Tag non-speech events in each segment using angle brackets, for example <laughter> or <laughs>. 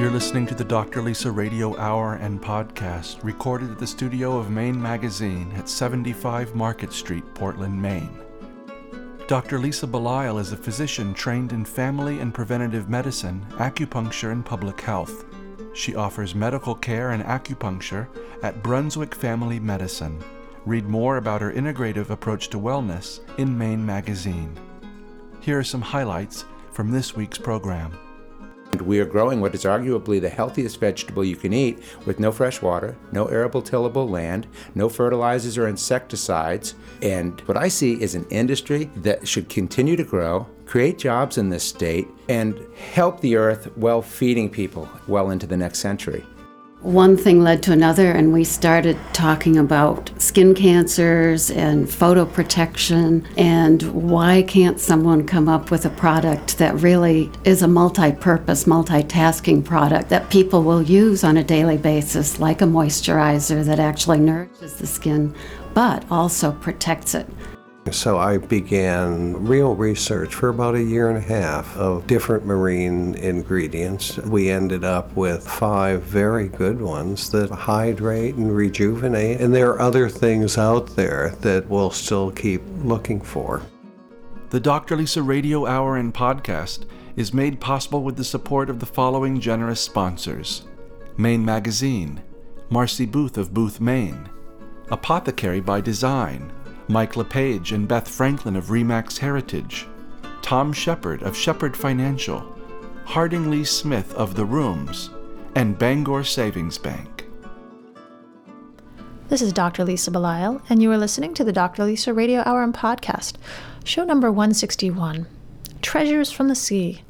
You're listening to the Dr. Lisa Radio Hour and podcast, recorded at the studio of Maine Magazine at 75 Market Street, Portland, Maine. Dr. Lisa Belisle is a physician trained in family and preventative medicine, acupuncture, and public health. She offers medical care and acupuncture at Brunswick Family Medicine. Read more about her integrative approach to wellness in Maine Magazine. Here are some highlights from this week's program. And we are growing what is arguably the healthiest vegetable you can eat with no fresh water, no arable tillable land, no fertilizers or insecticides. And what I see is an industry that should continue to grow, create jobs in this state, and help the earth while feeding people well into the next century one thing led to another, and we started talking about skin cancers and photoprotection. And why can't someone come up with a product that really is a multi purpose, multitasking product that people will use on a daily basis, like a moisturizer that actually nourishes the skin but also protects it? So I began real research for about a year and a half of different marine ingredients. We ended up with five very good ones that hydrate and rejuvenate, and there are other things out there that we'll still keep looking for. The Dr. Lisa Radio Hour and podcast is made possible with the support of the following generous sponsors Maine Magazine, Marcy Booth of Booth, Maine, Apothecary by Design, Mike LePage and Beth Franklin of RE/MAX Heritage, Tom Shepard of Shepard Financial, Harding Lee Smith of The Rooms, and Bangor Savings Bank. This is Dr. Lisa Belisle, and you are listening to the Dr. Lisa Radio Hour and Podcast, show number 161 Treasures from the Sea,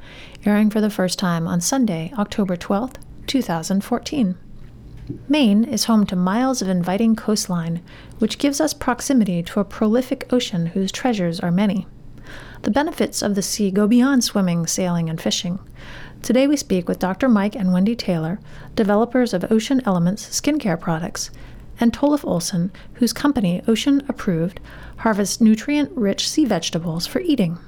airing for the first time on Sunday, October 12th, 2014. Maine is home to miles of inviting coastline, which gives us proximity to a prolific ocean whose treasures are many. The benefits of the sea go beyond swimming, sailing, and fishing. Today we speak with Dr. Mike and Wendy Taylor, developers of Ocean Elements skincare products, and Tollef Olson, whose company, Ocean Approved, harvests nutrient rich sea vegetables for eating.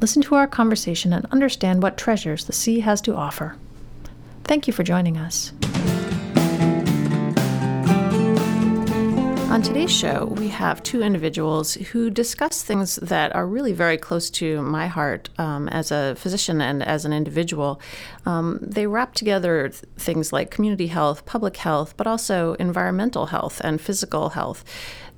Listen to our conversation and understand what treasures the sea has to offer. Thank you for joining us. On today's show, we have two individuals who discuss things that are really very close to my heart um, as a physician and as an individual. Um, they wrap together things like community health, public health, but also environmental health and physical health.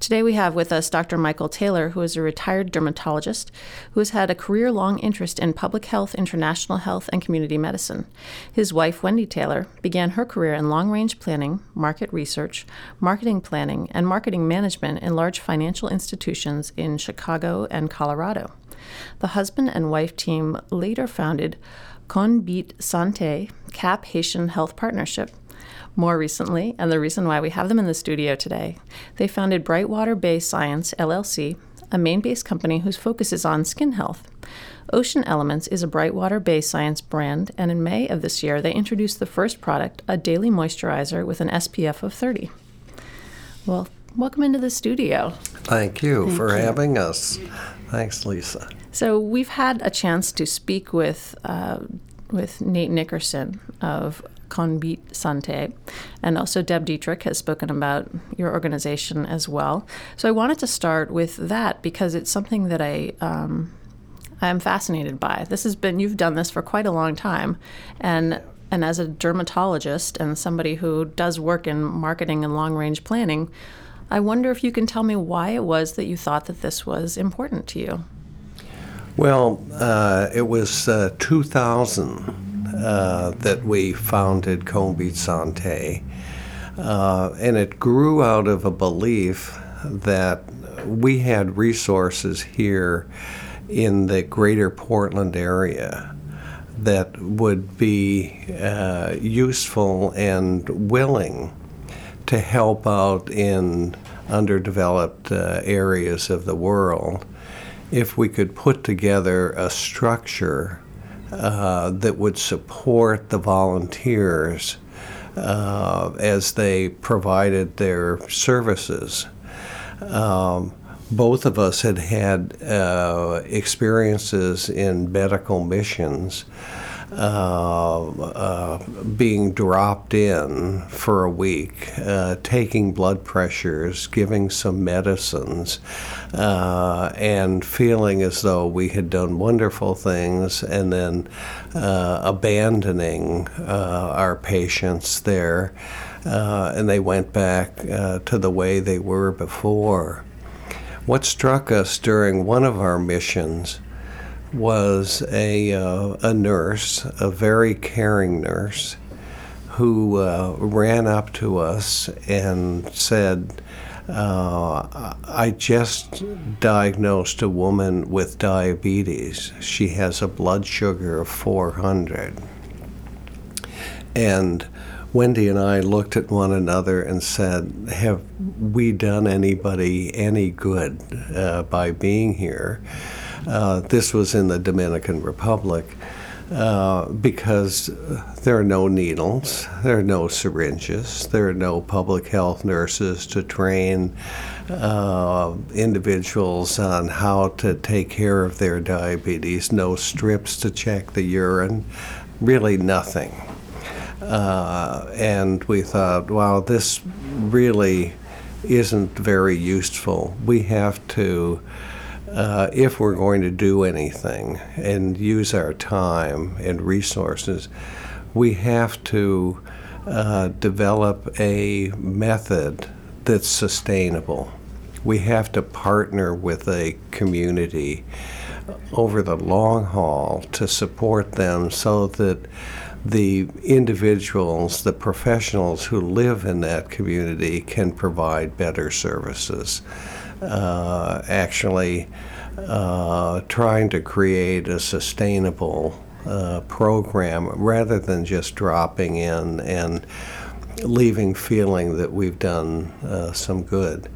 Today we have with us Dr. Michael Taylor, who is a retired dermatologist who has had a career long interest in public health, international health, and community medicine. His wife, Wendy Taylor, began her career in long range planning, market research, marketing planning, and marketing management in large financial institutions in Chicago and Colorado. The husband and wife team later founded Konbit Sante, Cap Haitian Health Partnership, more recently, and the reason why we have them in the studio today, they founded Brightwater Bay Science LLC, a Maine based company whose focus is on skin health. Ocean Elements is a Brightwater Bay Science brand, and in May of this year, they introduced the first product, a daily moisturizer with an SPF of 30. Well, welcome into the studio. Thank you Thank for you. having us. Thanks, Lisa. So we've had a chance to speak with uh, with Nate Nickerson of Konbit Sante. And also, Deb Dietrich has spoken about your organization as well. So, I wanted to start with that because it's something that I. Um, I'm fascinated by. This has been you've done this for quite a long time, and and as a dermatologist and somebody who does work in marketing and long range planning, I wonder if you can tell me why it was that you thought that this was important to you. Well, uh, it was uh, 2000 uh, that we founded Konbit Sante. Uh, and it grew out of a belief that we had resources here in the greater Portland area that would be uh, useful and willing to help out in underdeveloped uh, areas of the world if we could put together a structure uh, that would support the volunteers uh, as they provided their services. Um, both of us had had uh, experiences in medical missions. Uh, uh, being dropped in for a week, uh, taking blood pressures, giving some medicines, uh, and feeling as though we had done wonderful things, and then uh, abandoning uh, our patients there. and they went back to the way they were before. What struck us during one of our missions was a, uh, a nurse, a very caring nurse, who uh, ran up to us and said, uh, I just diagnosed a woman with diabetes. She has a blood sugar of 400. And Wendy and I looked at one another and said, Have we done anybody any good uh, by being here? Uh, this was in the Dominican Republic. Uh, because there are no needles, there are no syringes, there are no public health nurses to train uh, individuals on how to take care of their diabetes, no strips to check the urine, really nothing. Uh, and we thought, wow, this really isn't very useful. We have to uh, if we're going to do anything and use our time and resources, we have to uh, develop a method that's sustainable. We have to partner with a community over the long haul to support them so that the individuals, the professionals who live in that community can provide better services uh, actually uh, trying to create a sustainable uh, program rather than just dropping in and leaving feeling that we've done uh, some good.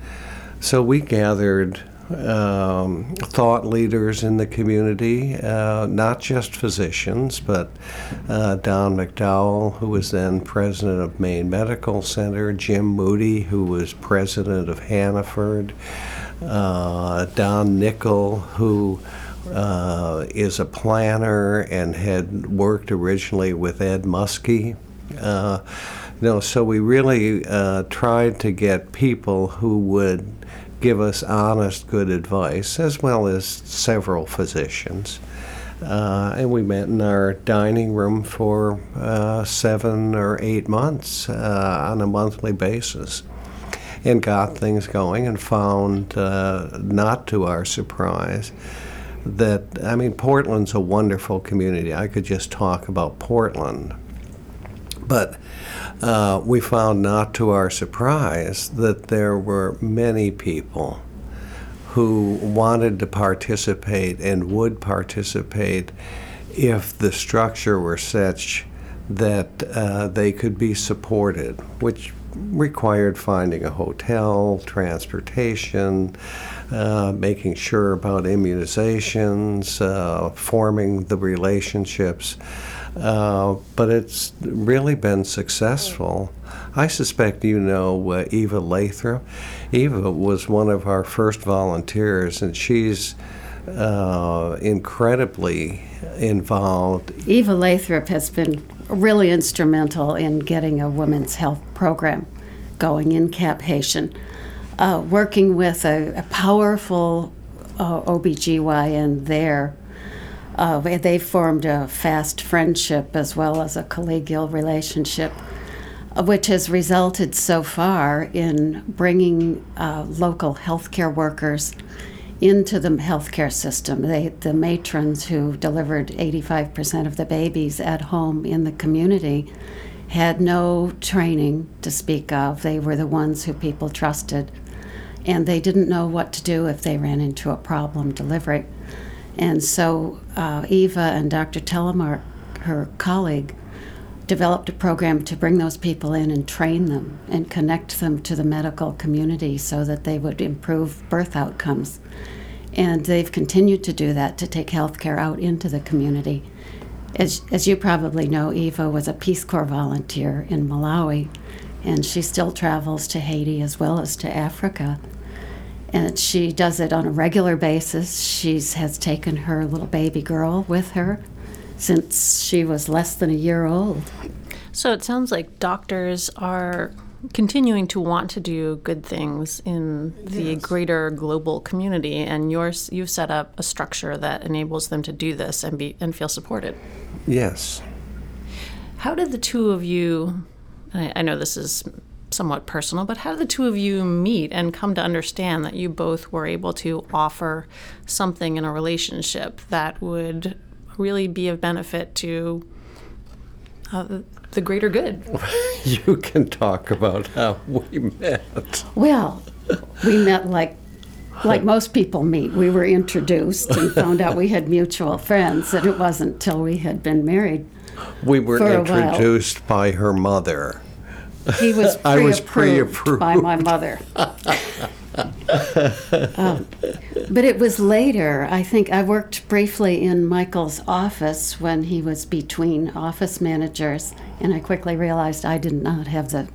So we gathered um, thought leaders in the community, uh, not just physicians, but uh, Don McDowell, who was then president of Maine Medical Center, Jim Moody, who was president of Hannaford, uh, Don Nicoll, who uh, is a planner and had worked originally with Ed Muskie. Uh, you know, so we really uh, tried to get people who would give us honest, good advice, as well as several physicians. Uh, and we met in our dining room for uh, seven or eight months uh, on a monthly basis and got things going and found, uh, not to our surprise, that, I mean, Portland's a wonderful community. I could just talk about Portland. But uh, we found, not to our surprise, that there were many people who wanted to participate and would participate if the structure were such that uh, they could be supported, which required finding a hotel, transportation, uh, making sure about immunizations, uh, forming the relationships. Uh, but it's really been successful. I suspect you know uh, Eva Lathrop. Eva was one of our first volunteers, and she's uh, incredibly involved. Eva Lathrop has been really instrumental in getting a women's health program going in Cap-Haïtien. Uh, working with a, a powerful uh, OBGYN there uh, they formed a fast friendship as well as a collegial relationship, uh, which has resulted so far in bringing uh, local healthcare workers into the healthcare system. They, the matrons who delivered 85% of the babies at home in the community had no training to speak of. They were the ones who people trusted, and they didn't know what to do if they ran into a problem delivering. And so uh, Eva and Dr. Telemark, her colleague, developed a program to bring those people in and train them and connect them to the medical community so that they would improve birth outcomes. And they've continued to do that to take healthcare out into the community. As, as you probably know, Eva was a Peace Corps volunteer in Malawi, and she still travels to Haiti as well as to Africa and she does it on a regular basis. She has taken her little baby girl with her since she was less than a year old. So it sounds like doctors are continuing to want to do good things in the greater global community, and yours you've set up a structure that enables them to do this and be and feel supported. Yes. How did the two of you? I, I know this is somewhat personal, but how did the two of you meet and come to understand that you both were able to offer something in a relationship that would really be of benefit to uh, the greater good? <laughs> You can talk about how we met. Well, we met like like <laughs> most people meet. We were introduced and found out we had mutual friends, and it wasn't till we had been married. We were For a while. introduced by her mother. He was <laughs> I was pre-approved by my mother. <laughs> But it was later. I think I worked briefly in Michael's office when he was between office managers, and I quickly realized I did not have the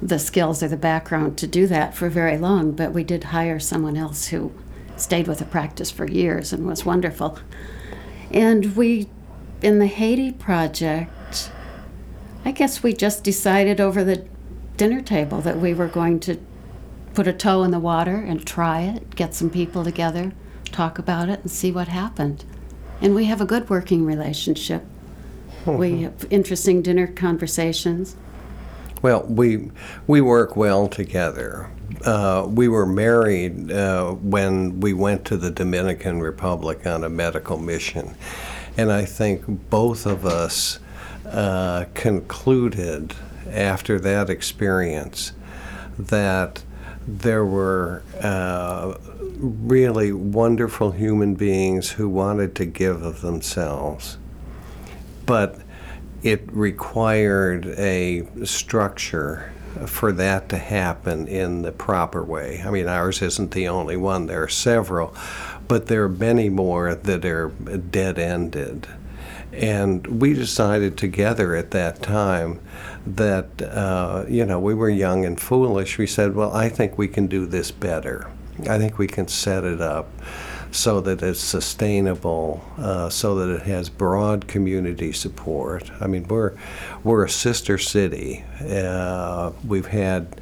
the skills or the background to do that for very long. But we did hire someone else who stayed with the practice for years and was wonderful. And we, in the Haiti project, I guess we just decided over the dinner table that we were going to put a toe in the water and try it, get some people together, talk about it, and see what happened. And we have a good working relationship. We have interesting dinner conversations. Well, we we work well together. Uh, we were married uh, when we went to the Dominican Republic on a medical mission, and I think both of us uh, concluded after that experience that there were uh, really wonderful human beings who wanted to give of themselves, but it required a structure for that to happen in the proper way. I mean, ours isn't the only one, there are several, but there are many more that are dead ended. And we decided together at that time that, uh, you know, we were young and foolish. We said, well, I think we can do this better. I think we can set it up so that it's sustainable, uh, so that it has broad community support. I mean, we're we're a sister city. Uh, we've had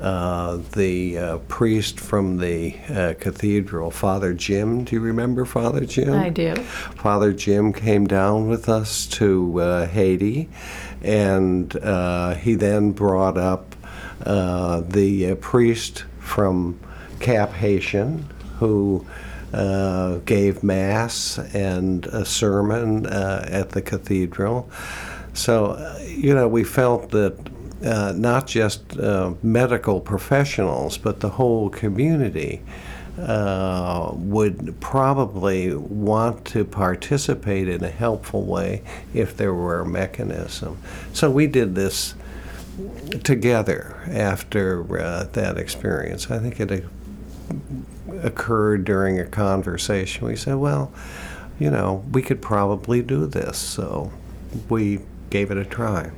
uh, the uh, priest from the uh, cathedral, Father Jim. Do you remember Father Jim? I do. Father Jim came down with us to uh, Haiti, and uh, he then brought up uh, the uh, priest from Cap-Haïtien who uh, gave Mass and a sermon uh, at the cathedral. So, you know, we felt that uh, not just uh, medical professionals, but the whole community uh, would probably want to participate in a helpful way if there were a mechanism. So we did this together after uh, that experience. I think it occurred during a conversation. We said, well, you know, we could probably do this. So we gave it a try.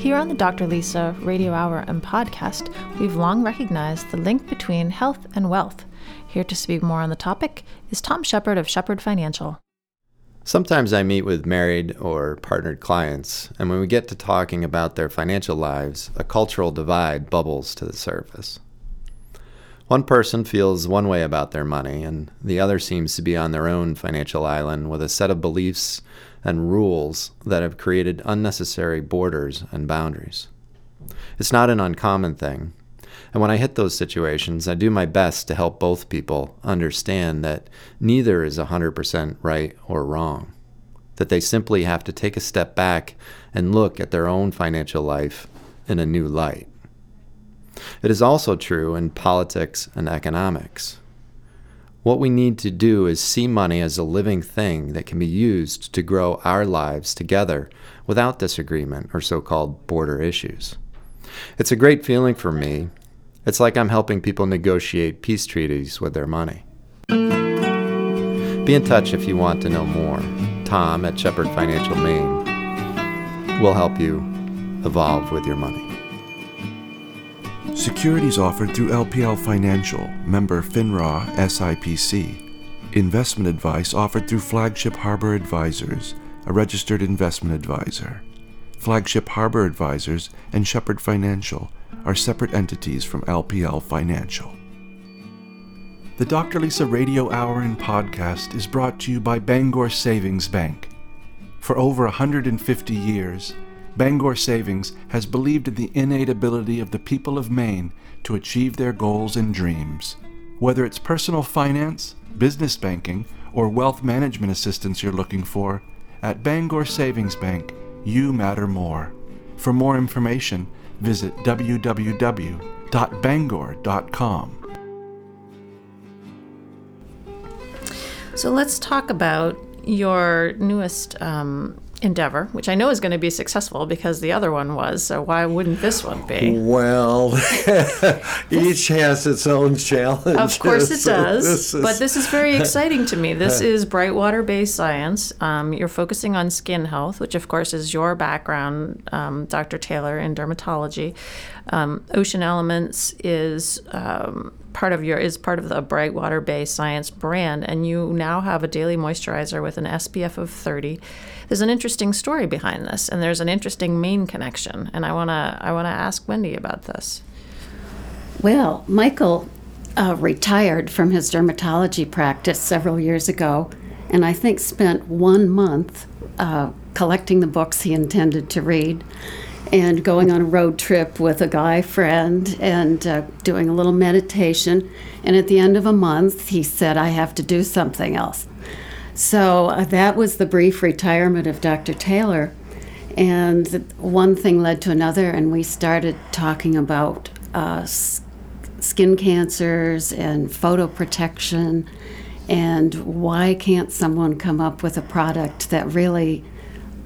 Here on the Dr. Lisa Radio Hour and podcast, we've long recognized the link between health and wealth. Here to speak more on the topic is Tom Shepard of Shepard Financial. Sometimes I meet with married or partnered clients, and when we get to talking about their financial lives, a cultural divide bubbles to the surface. One person feels one way about their money, and the other seems to be on their own financial island with a set of beliefs and rules that have created unnecessary borders and boundaries. It's not an uncommon thing, and when I hit those situations, I do my best to help both people understand that neither is 100% right or wrong, that they simply have to take a step back and look at their own financial life in a new light. It is also true in politics and economics. What we need to do is see money as a living thing that can be used to grow our lives together without disagreement or so called border issues. It's a great feeling for me. It's like I'm helping people negotiate peace treaties with their money. Be in touch if you want to know more. Tom at Shepard Financial Maine will help you evolve with your money. Securities offered through LPL Financial, member FINRA SIPC. Investment advice offered through Flagship Harbor Advisors, a registered investment advisor. Flagship Harbor Advisors and Shepard Financial are separate entities from LPL Financial. The Dr. Lisa Radio Hour and podcast is brought to you by Bangor Savings Bank. For over 150 years, Bangor Savings has believed in the innate ability of the people of Maine to achieve their goals and dreams. Whether it's personal finance, business banking, or wealth management assistance you're looking for, at Bangor Savings Bank, you matter more. For more information, visit www.bangor.com. So let's talk about your newest um, endeavor, which I know is going to be successful because the other one was. So why wouldn't this one be? Well, <laughs> each has its own challenge. Of course it <laughs> does. This is, but this is very exciting to me. <laughs> This is Brightwater Bay Science. Um, you're focusing on skin health, which of course is your background, um, Dr. Taylor, in dermatology. Um, Ocean Elements is um, part of your is part of the Brightwater Bay Science brand, and you now have a daily moisturizer with an SPF of 30. There's an interesting story behind this, and there's an interesting Maine connection, and I wanna I wanna ask Wendy about this. Well, Michael uh, retired from his dermatology practice several years ago, and I think spent one month uh, collecting the books he intended to read and going on a road trip with a guy friend and uh, doing a little meditation. And at the end of a month, he said, I have to do something else. So uh, that was the brief retirement of Dr. Taylor. And one thing led to another, and we started talking about uh, skin cancers and photoprotection and why can't someone come up with a product that really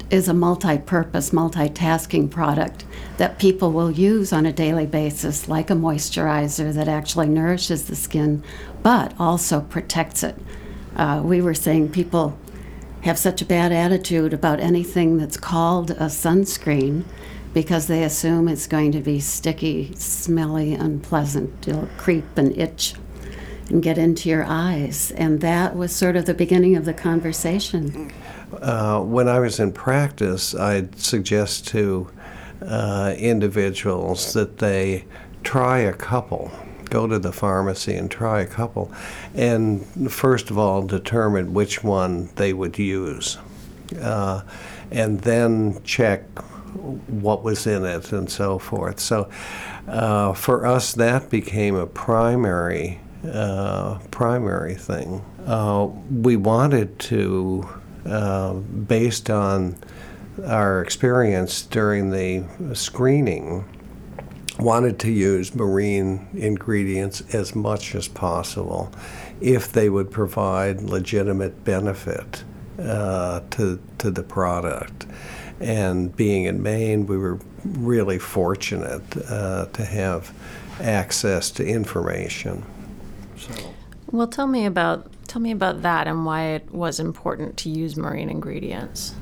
is a multi purpose, multitasking product that people will use on a daily basis, like a moisturizer that actually nourishes the skin but also protects it. Uh, we were saying people have such a bad attitude about anything that's called a sunscreen because they assume it's going to be sticky, smelly, unpleasant. It'll creep and itch and get into your eyes. And that was sort of the beginning of the conversation. Uh, when I was in practice, I'd suggest to uh, individuals that they try a couple. Go to the pharmacy and try a couple, and first of all, determine which one they would use, uh, and then check what was in it and so forth. So, uh, for us, that became a primary uh, primary thing. Uh, we wanted to uh, based on our experience during the screening, wanted to use marine ingredients as much as possible if they would provide legitimate benefit uh, to, to the product. And being in Maine, we were really fortunate uh, to have access to information. So. Well, tell me about tell me about that and why it was important to use marine ingredients.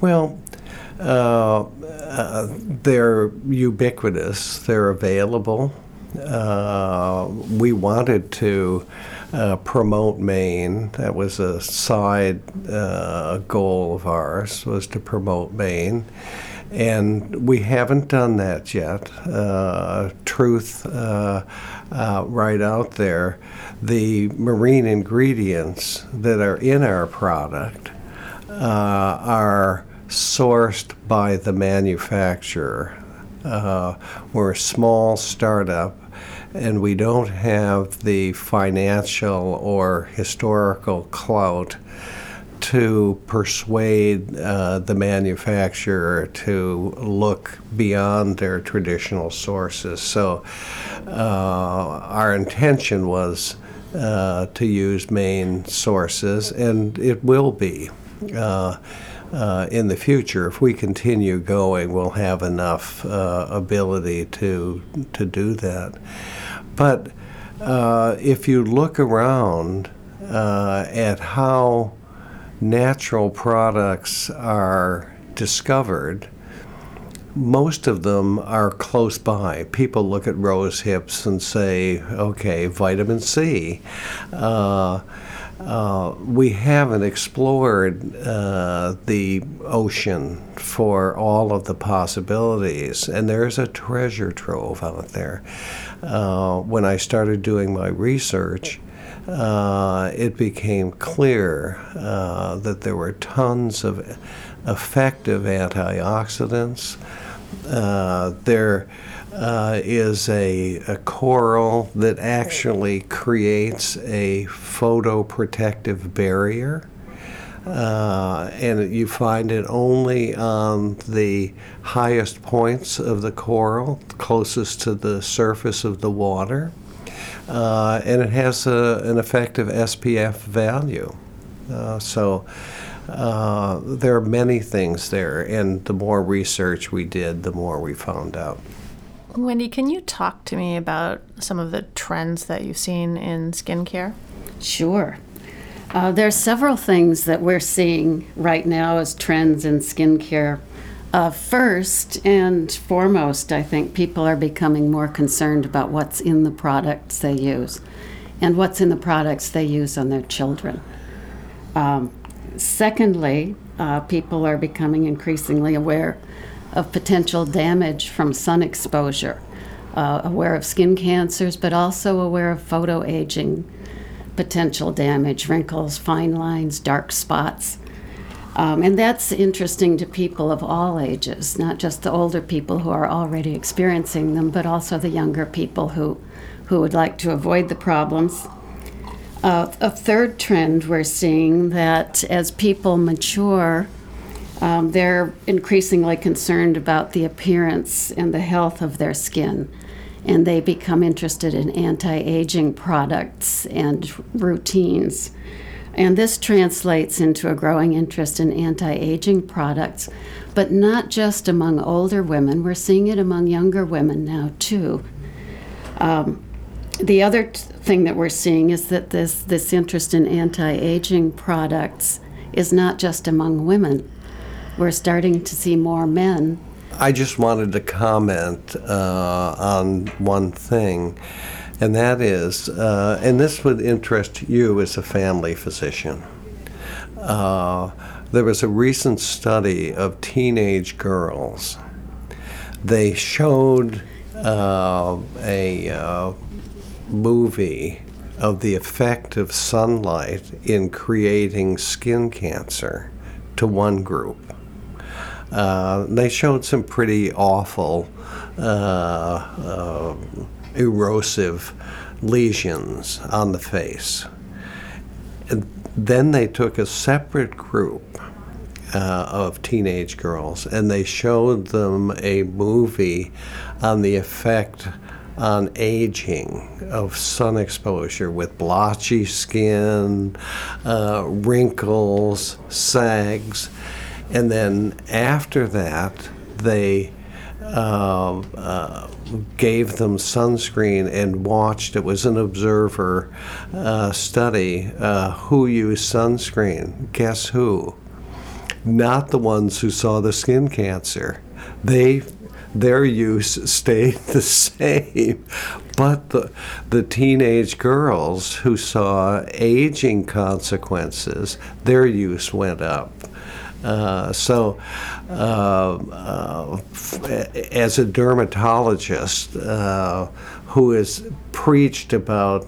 Well, uh, uh, they're ubiquitous. They're available. Uh, we wanted to uh, promote Maine. That was a side uh, goal of ours was to promote Maine and we haven't done that yet. Truth right out there. The marine ingredients that are in our product are sourced by the manufacturer. Uh, we're a small startup and we don't have the financial or historical clout to persuade uh, the manufacturer to look beyond their traditional sources. So, uh, our intention was uh, to use Maine sources, and it will be. Uh, uh, in the future, if we continue going, we'll have enough uh, ability to to do that. But if you look around at how natural products are discovered, most of them are close by. People look at rose hips and say, okay, vitamin C. Uh, we haven't explored uh, the ocean for all of the possibilities, and there's a treasure trove out there. Uh, when I started doing my research, uh, it became clear uh, that there were tons of effective antioxidants. There uh, is a, a, coral that actually creates a photoprotective barrier. Uh, and you find it only on the highest points of the coral, closest to the surface of the water. Uh, and it has a, an effective SPF value. Uh, so uh, there are many things there, and the more research we did, the more we found out. Wendy, can you talk to me about some of the trends that you've seen in skincare? Sure. Uh, there are several things that we're seeing right now as trends in skincare. Uh, first and foremost, I think people are becoming more concerned about what's in the products they use and what's in the products they use on their children. Um, secondly, uh, people are becoming increasingly aware of potential damage from sun exposure, uh, aware of skin cancers, but also aware of photo aging potential damage, wrinkles, fine lines, dark spots. Um, and that's interesting to people of all ages, not just the older people who are already experiencing them, but also the younger people who, who would like to avoid the problems. Uh, a third trend we're seeing that as people mature, um, they're increasingly concerned about the appearance and the health of their skin, and they become interested in anti aging products and routines. And this translates into a growing interest in anti aging products, but not just among older women. We're seeing it among younger women now, too. Um, the other t- thing that we're seeing is that this, this interest in anti aging products is not just among women we're starting to see more men. I just wanted to comment uh, on one thing, and that is, uh, and this would interest you as a family physician. Uh, there was a recent study of teenage girls. They showed uh, a uh, movie of the effect of sunlight in creating skin cancer to one group uh, they showed some pretty awful uh, uh, erosive lesions on the face. And then they took a separate group uh, of teenage girls and they showed them a movie on the effect on aging of sun exposure with blotchy skin, uh, wrinkles, sags. And then after that, they uh, uh, gave them sunscreen and watched. It was an observer uh, study. Uh, who used sunscreen? Guess who? Not the ones who saw the skin cancer. They their use <laughs> stayed the same. But the, the teenage girls who saw aging consequences, their use went up. Uh, so, uh, uh, as a dermatologist uh, who has preached about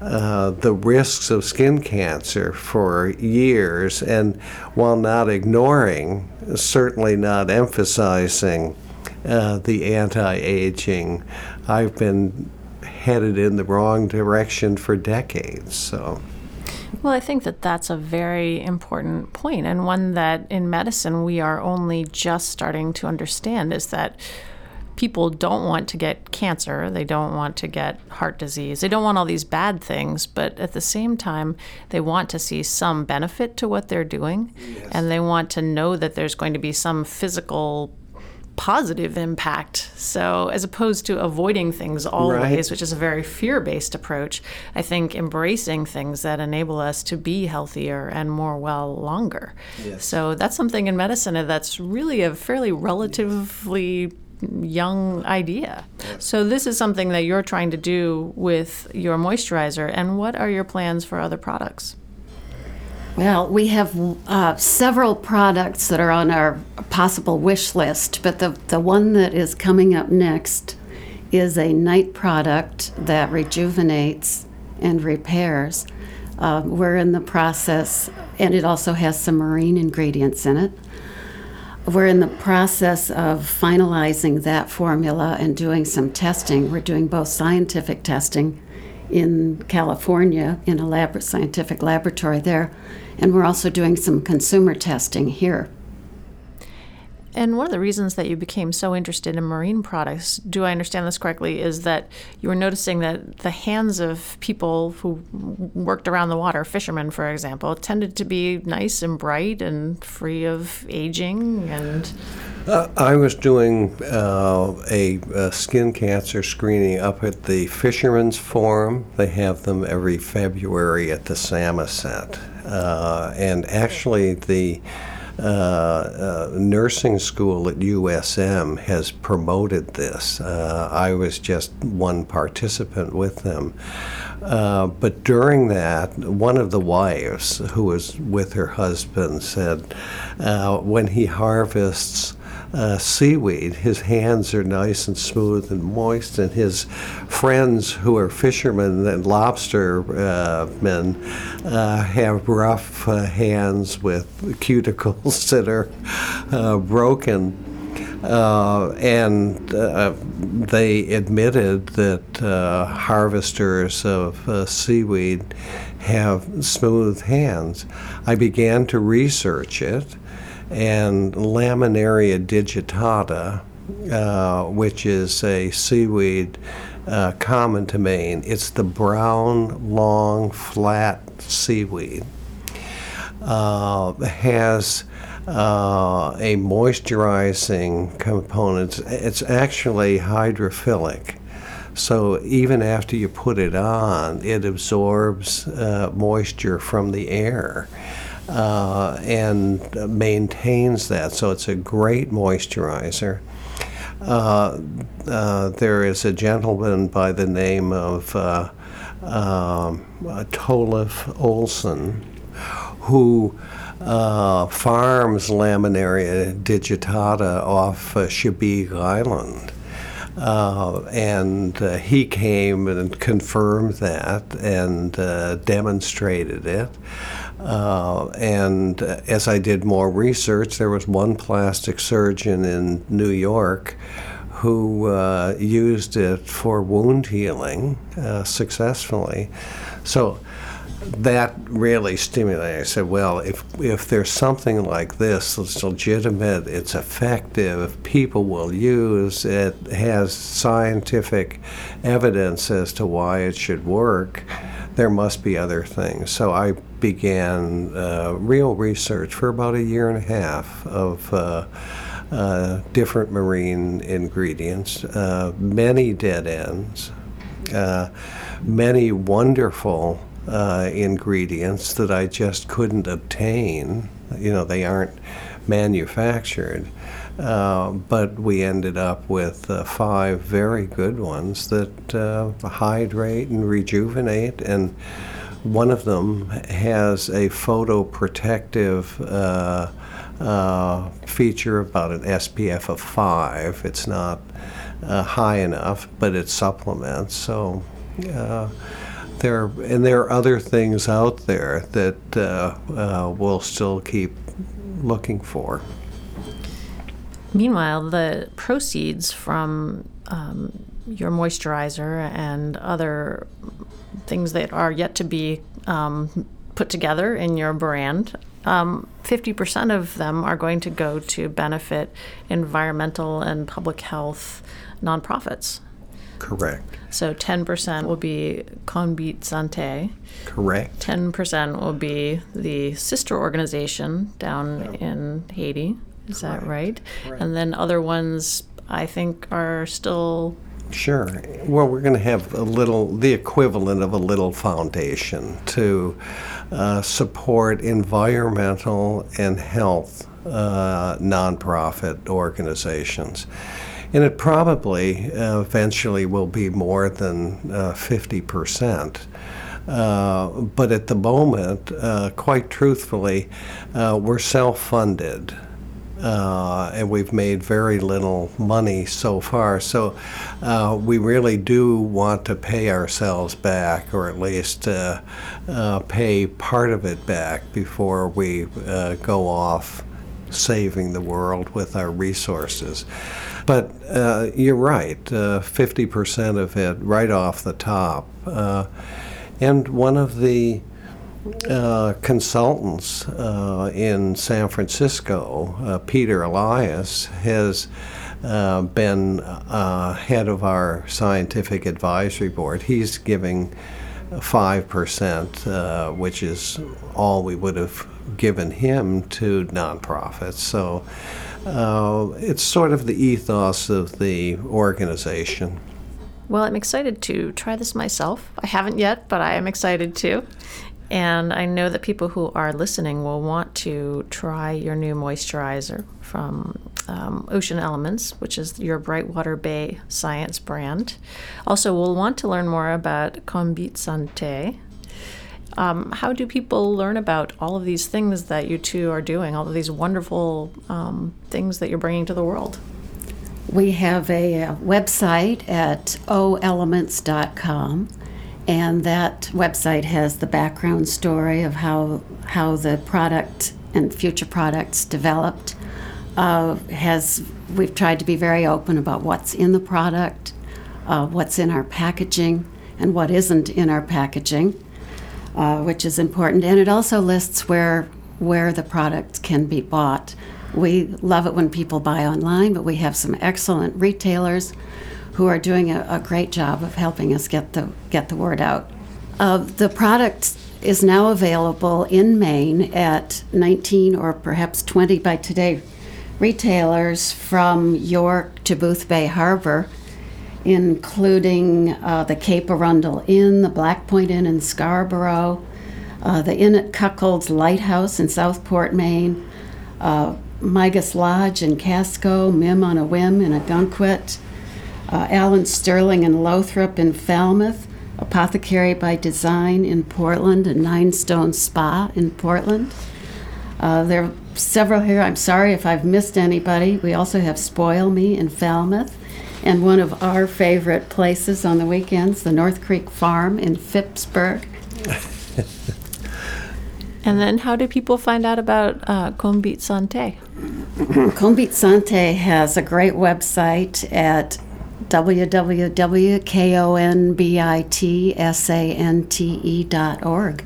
the risks of skin cancer for years, and while not ignoring, certainly not emphasizing the anti aging, I've been headed in the wrong direction for decades. So. Well, I think that that's a very important point, and one that in medicine we are only just starting to understand is that people don't want to get cancer, they don't want to get heart disease, they don't want all these bad things, but at the same time, they want to see some benefit to what they're doing, yes. and they want to know that there's going to be some physical positive impact. So, as opposed to avoiding things always, right. which is a very fear based approach, I think embracing things that enable us to be healthier and more well longer. Yes. So, that's something in medicine that's really a fairly relatively young idea. So, this is something that you're trying to do with your moisturizer. And what are your plans for other products? Well, we have uh, several products that are on our possible wish list, but the, the one that is coming up next is a night product that rejuvenates and repairs. Uh, we're in the process, and it also has some marine ingredients in it. We're in the process of finalizing that formula and doing some testing. We're doing both scientific testing in California in a lab- scientific laboratory there, and we're also doing some consumer testing here. And one of the reasons that you became so interested in marine products, do I understand this correctly, is that you were noticing that the hands of people who worked around the water, fishermen, for example, tended to be nice and bright and free of aging and. Uh, I was doing uh, a, a, skin cancer screening up at the Fishermen's Forum. They have them every February at the Samoset. Uh, and actually, the uh, uh, nursing school at USM has promoted this. Uh, I was just one participant with them. Uh, but during that, one of the wives who was with her husband said, uh, when he harvests uh, seaweed. His hands are nice and smooth and moist, and his friends who are fishermen and lobster uh, men uh, have rough uh, hands with cuticles <laughs> that are uh, broken. Uh, and uh, they admitted that uh, harvesters of seaweed have smooth hands. I began to research it, and Laminaria digitata, uh, which is a seaweed uh, common to Maine. It's the brown, long, flat seaweed. Uh, has uh, a moisturizing component. It's actually hydrophilic. So even after you put it on, it absorbs uh, moisture from the air uh, and maintains that. So it's a great moisturizer. Uh, uh, there is a gentleman by the name of uh, um, Tollef Olson who uh, farms Laminaria digitata off uh, Chebeague Island. Uh, and uh, he came and confirmed that and uh, demonstrated it. Uh, and as I did more research, there was one plastic surgeon in New York who uh, used it for wound healing uh, successfully. So that really stimulated. I said, well, if, if there's something like this that's legitimate, it's effective, people will use, it has scientific evidence as to why it should work, there must be other things. So I began uh, real research for about a year and a half of. Uh, uh, different marine ingredients, uh, many dead ends, uh, many wonderful uh, ingredients that I just couldn't obtain. You know, they aren't manufactured. Uh, but we ended up with uh, five very good ones that uh, hydrate and rejuvenate, and one of them has a photoprotective uh, uh, feature about an SPF of five. It's not high enough, but it supplements. So there and there are other things out there that we'll still keep looking for. Meanwhile, the proceeds from um, your moisturizer and other things that are yet to be um, put together in your brand, um, 50% of them are going to go to benefit environmental and public health nonprofits. Correct. So 10% will be Konbit Sante. Correct. 10% will be the sister organization down in Haiti. Is Correct. that right? right? And then other ones I think are still Sure. Well, we're going to have a little, the equivalent of a little foundation to uh, support environmental and health uh, nonprofit organizations. And it probably uh, eventually will be more than uh, 50%. Uh, but at the moment, uh, quite truthfully, uh, we're self funded. Uh, and we've made very little money so far. So uh, we really do want to pay ourselves back, or at least uh, uh pay part of it back before we uh, go off saving the world with our resources. But uh, you're right, 50% of it right off the top. and one of the uh, consultants uh, in San Francisco, uh, Peter Elias, has uh, been uh, head of our scientific advisory board. He's giving 5%, which is all we would have given him to nonprofits. So it's sort of the ethos of the organization. Well, I'm excited to try this myself. I haven't yet, but I am excited to. And I know that people who are listening will want to try your new moisturizer from um, Ocean Elements, which is your Brightwater Bay Science brand. Also, we'll want to learn more about Konbit Sante. Um, how do people learn about all of these things that you two are doing, all of these wonderful um, things that you're bringing to the world? We have a, a website at oelements.com and that website has the background story of how how the product and future products developed. Uh, has we've tried to be very open about what's in the product, uh, what's in our packaging, and what isn't in our packaging, uh, which is important. And it also lists where where the product can be bought. We love it when people buy online, but we have some excellent retailers who are doing a, a great job of helping us get the get the word out. Uh, the product is now available in Maine at 19 or perhaps 20 by today retailers from York to Boothbay Harbor, including uh, the Cape Arundel Inn, the Black Point Inn in Scarborough, uh, the Inn at Cuckold's Lighthouse in Southport, Maine, uh, Migis Lodge in Casco, Mim on a Whim in Ogunquit, uh, Allen Sterling and Lothrop in Falmouth, Apothecary by Design in Portland, and Nine Stone Spa in Portland. Uh, there are several here. I'm sorry if I've missed anybody. We also have Spoil Me in Falmouth, and one of our favorite places on the weekends, the North Creek Farm in Phippsburg. <laughs> and then, how do people find out about uh, Konbit Sante? Konbit Sante has a great website at www.konbitsante.org.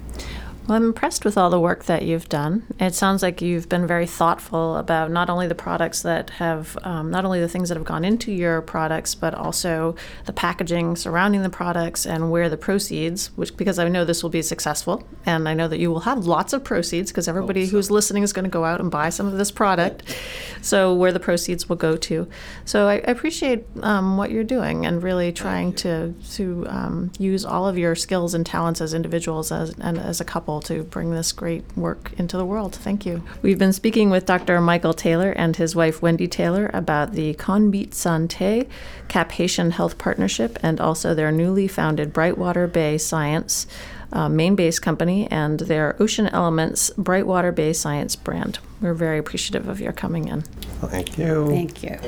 Well, I'm impressed with all the work that you've done. It sounds like you've been very thoughtful about not only the products that have, um, not only the things that have gone into your products, but also the packaging surrounding the products and where the proceeds, which because I know this will be successful, and I know that you will have lots of proceeds because everybody so. who's listening is going to go out and buy some of this product. So where the proceeds will go to. So I, I appreciate um, what you're doing and really trying to to um, use all of your skills and talents as individuals as, and as a couple to bring this great work into the world. Thank you. We've been speaking with Dr. Michael Taylor and his wife Wendy Taylor about the Konbit Sante Cap Haitian Health Partnership and also their newly founded Brightwater Bay Science. Uh, Maine based company and their Ocean Elements Brightwater Bay Science brand. We're very appreciative of your coming in. Thank you. Thank you.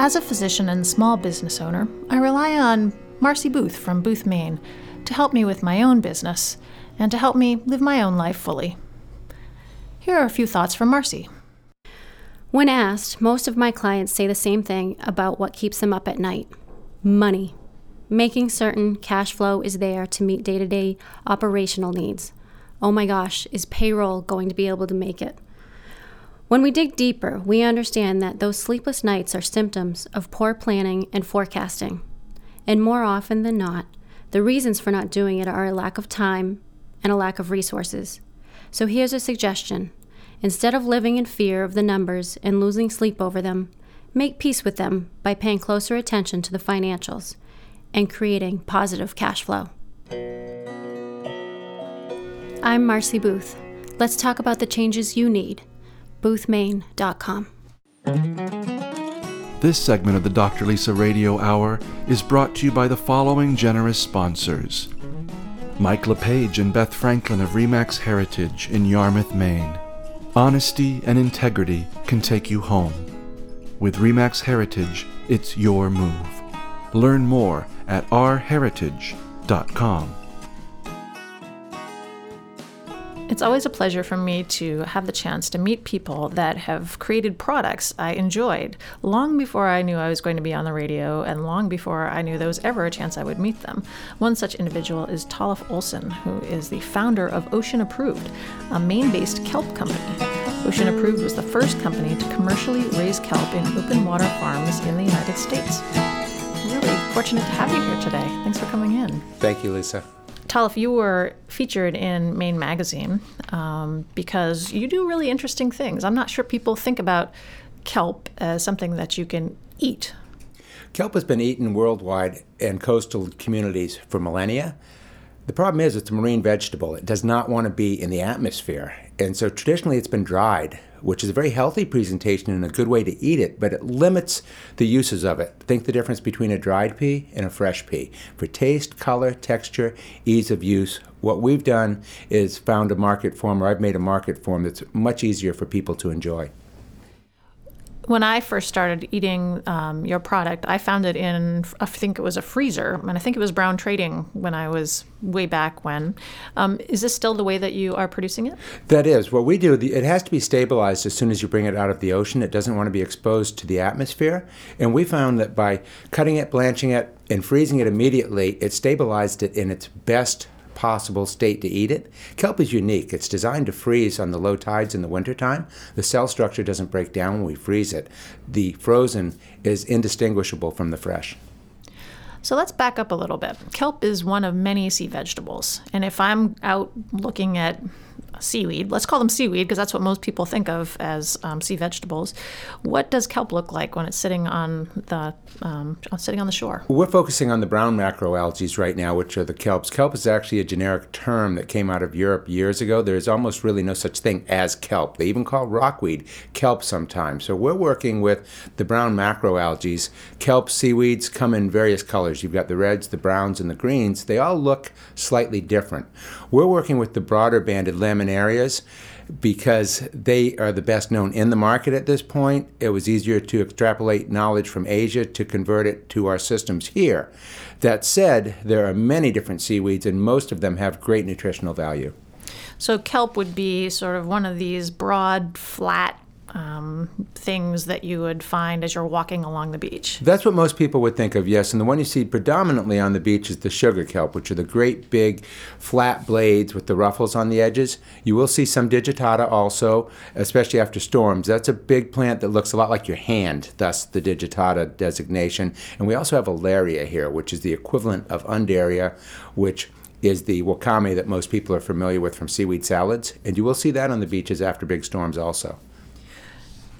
As a physician and small business owner, I rely on Marcy Booth from Booth, Maine to help me with my own business and to help me live my own life fully. Here are a few thoughts from Marcy. When asked, most of my clients say the same thing about what keeps them up at night money. Making certain cash flow is there to meet day to day operational needs. Oh my gosh, is payroll going to be able to make it? When we dig deeper, we understand that those sleepless nights are symptoms of poor planning and forecasting. And more often than not, the reasons for not doing it are a lack of time and a lack of resources. So here's a suggestion. Instead of living in fear of the numbers and losing sleep over them, make peace with them by paying closer attention to the financials and creating positive cash flow. I'm Marcy Booth. Let's talk about the changes you need. BoothMaine.com. This segment of the Dr. Lisa Radio Hour is brought to you by the following generous sponsors Mike LePage and Beth Franklin of RE/MAX Heritage in Yarmouth, Maine. Honesty and integrity can take you home. With RE/MAX Heritage, it's your move. Learn more at ourheritage.com. It's always a pleasure for me to have the chance to meet people that have created products I enjoyed long before I knew I was going to be on the radio and long before I knew there was ever a chance I would meet them. One such individual is Tollef Olson, who is the founder of Ocean Approved, a Maine based kelp company. Ocean Approved was the first company to commercially raise kelp in open water farms in the United States. Really fortunate to have you here today. Thanks for coming in. Thank you, Lisa. Tollef, you were featured in Maine Magazine um, because you do really interesting things. I'm not sure people think about kelp as something that you can eat. Kelp has been eaten worldwide in coastal communities for millennia. The problem is it's a marine vegetable. It does not want to be in the atmosphere. And so traditionally it's been dried which is a very healthy presentation and a good way to eat it, but it limits the uses of it. Think the difference between a dried pea and a fresh pea. For taste, color, texture, ease of use, what we've done is found a market form, or I've made a market form that's much easier for people to enjoy when I first started eating um, your product, I found it in, I think it was a freezer, and I think it was Brown Trading when I was way back when. Um, is this still the way that you are producing it? That is. What we do, it has to be stabilized as soon as you bring it out of the ocean. It doesn't want to be exposed to the atmosphere. And we found that by cutting it, blanching it, and freezing it immediately, it stabilized it in its best possible state to eat it. Kelp is unique. It's designed to freeze on the low tides in the wintertime. The cell structure doesn't break down when we freeze it. The frozen is indistinguishable from the fresh. So let's back up a little bit. Kelp is one of many sea vegetables. And if I'm out looking at seaweed. Let's call them seaweed because that's what most people think of as um, sea vegetables. What does kelp look like when it's sitting on the um, sitting on the shore? We're focusing on the brown macroalgae right now, which are the kelps. Kelp is actually a generic term that came out of Europe years ago. There's almost really no such thing as kelp. They even call rockweed kelp sometimes. So we're working with the brown macroalgae. Kelp seaweeds come in various colors. You've got the reds, the browns, and the greens. They all look slightly different. We're working with the broader banded laminarias because they are the best known in the market at this point. It was easier to extrapolate knowledge from Asia to convert it to our systems here. That said, there are many different seaweeds, and most of them have great nutritional value. So, kelp would be sort of one of these broad, flat um, things that you would find as you're walking along the beach. That's what most people would think of, yes. And the one you see predominantly on the beach is the sugar kelp, which are the great big flat blades with the ruffles on the edges. You will see some digitata also, especially after storms. That's a big plant that looks a lot like your hand, thus the digitata designation. And we also have alaria here, which is the equivalent of undaria, which is the wakame that most people are familiar with from seaweed salads. And you will see that on the beaches after big storms also.